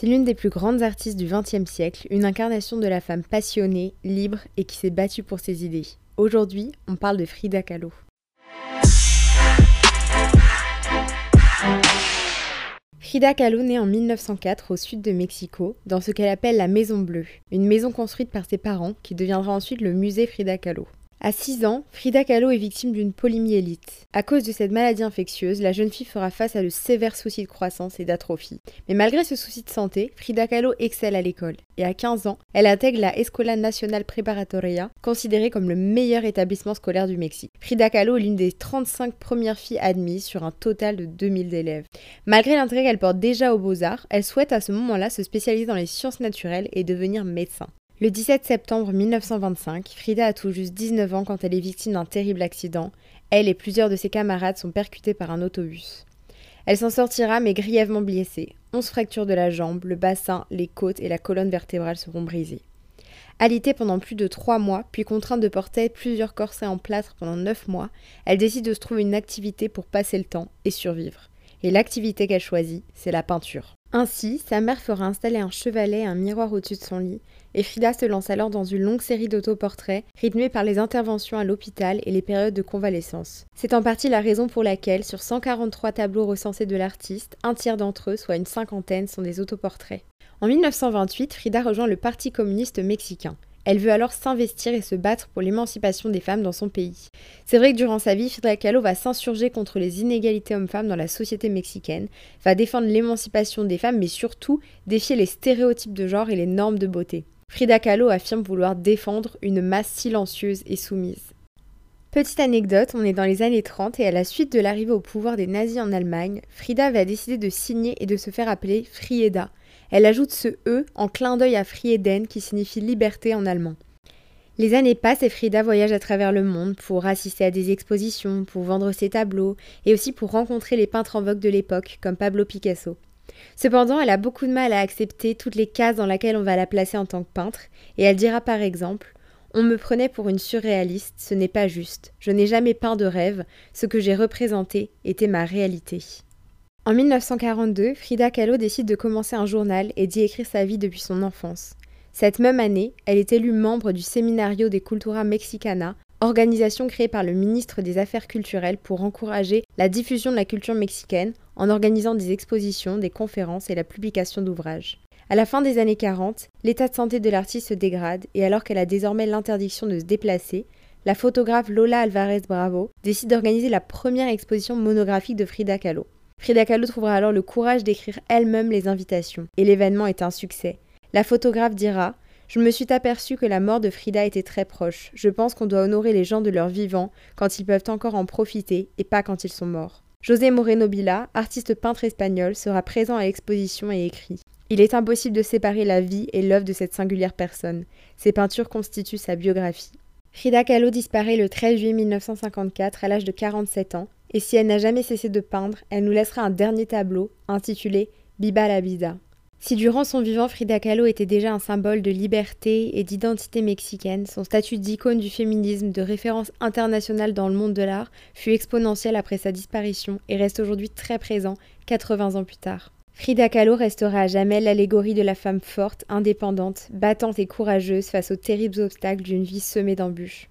C'est l'une des plus grandes artistes du XXe siècle, une incarnation de la femme passionnée, libre et qui s'est battue pour ses idées. Aujourd'hui, on parle de Frida Kahlo. Frida Kahlo naît en 1904 au sud de Mexico, dans ce qu'elle appelle la Maison Bleue, une maison construite par ses parents qui deviendra ensuite le musée Frida Kahlo. À 6 ans, Frida Kahlo est victime d'une polymyélite. À cause de cette maladie infectieuse, la jeune fille fera face à de sévères soucis de croissance et d'atrophie. Mais malgré ce souci de santé, Frida Kahlo excelle à l'école. Et à 15 ans, elle intègre la Escuela Nacional Preparatoria, considérée comme le meilleur établissement scolaire du Mexique. Frida Kahlo est l'une des 35 premières filles admises sur un total de 2000 élèves. Malgré l'intérêt qu'elle porte déjà aux beaux-arts, elle souhaite à ce moment-là se spécialiser dans les sciences naturelles et devenir médecin. Le 17 septembre 1925, Frida a tout juste 19 ans quand elle est victime d'un terrible accident. Elle et plusieurs de ses camarades sont percutés par un autobus. Elle s'en sortira mais grièvement blessée. 11 fractures de la jambe, le bassin, les côtes et la colonne vertébrale seront brisées. Alitée pendant plus de 3 mois, puis contrainte de porter plusieurs corsets en plâtre pendant 9 mois, elle décide de se trouver une activité pour passer le temps et survivre. Et l'activité qu'elle choisit, c'est la peinture. Ainsi, sa mère fera installer un chevalet et un miroir au-dessus de son lit, et Frida se lance alors dans une longue série d'autoportraits, rythmée par les interventions à l'hôpital et les périodes de convalescence. C'est en partie la raison pour laquelle, sur 143 tableaux recensés de l'artiste, un tiers d'entre eux, soit une cinquantaine, sont des autoportraits. En 1928, Frida rejoint le Parti communiste mexicain. Elle veut alors s'investir et se battre pour l'émancipation des femmes dans son pays. C'est vrai que durant sa vie, Frida Kahlo va s'insurger contre les inégalités hommes-femmes dans la société mexicaine, va défendre l'émancipation des femmes, mais surtout défier les stéréotypes de genre et les normes de beauté. Frida Kahlo affirme vouloir défendre une masse silencieuse et soumise. Petite anecdote, on est dans les années 30 et à la suite de l'arrivée au pouvoir des nazis en Allemagne, Frida va décider de signer et de se faire appeler Frieda, elle ajoute ce E en clin d'œil à Frieden qui signifie liberté en allemand. Les années passent et Frida voyage à travers le monde pour assister à des expositions, pour vendre ses tableaux et aussi pour rencontrer les peintres en vogue de l'époque comme Pablo Picasso. Cependant, elle a beaucoup de mal à accepter toutes les cases dans lesquelles on va la placer en tant que peintre et elle dira par exemple On me prenait pour une surréaliste, ce n'est pas juste. Je n'ai jamais peint de rêve, ce que j'ai représenté était ma réalité. En 1942, Frida Kahlo décide de commencer un journal et d'y écrire sa vie depuis son enfance. Cette même année, elle est élue membre du Seminario de Cultura Mexicana, organisation créée par le ministre des Affaires culturelles pour encourager la diffusion de la culture mexicaine en organisant des expositions, des conférences et la publication d'ouvrages. À la fin des années 40, l'état de santé de l'artiste se dégrade et alors qu'elle a désormais l'interdiction de se déplacer, la photographe Lola Alvarez Bravo décide d'organiser la première exposition monographique de Frida Kahlo. Frida Kahlo trouvera alors le courage d'écrire elle-même les invitations, et l'événement est un succès. La photographe dira Je me suis aperçue que la mort de Frida était très proche. Je pense qu'on doit honorer les gens de leur vivant quand ils peuvent encore en profiter et pas quand ils sont morts. José Moreno Bila, artiste peintre espagnol, sera présent à l'exposition et écrit Il est impossible de séparer la vie et l'œuvre de cette singulière personne. Ses peintures constituent sa biographie. Frida Kahlo disparaît le 13 juillet 1954 à l'âge de 47 ans et si elle n'a jamais cessé de peindre, elle nous laissera un dernier tableau intitulé Biba la Vida. Si durant son vivant Frida Kahlo était déjà un symbole de liberté et d'identité mexicaine, son statut d'icône du féminisme, de référence internationale dans le monde de l'art, fut exponentiel après sa disparition et reste aujourd'hui très présent 80 ans plus tard. Frida Kahlo restera à jamais l'allégorie de la femme forte, indépendante, battante et courageuse face aux terribles obstacles d'une vie semée d'embûches.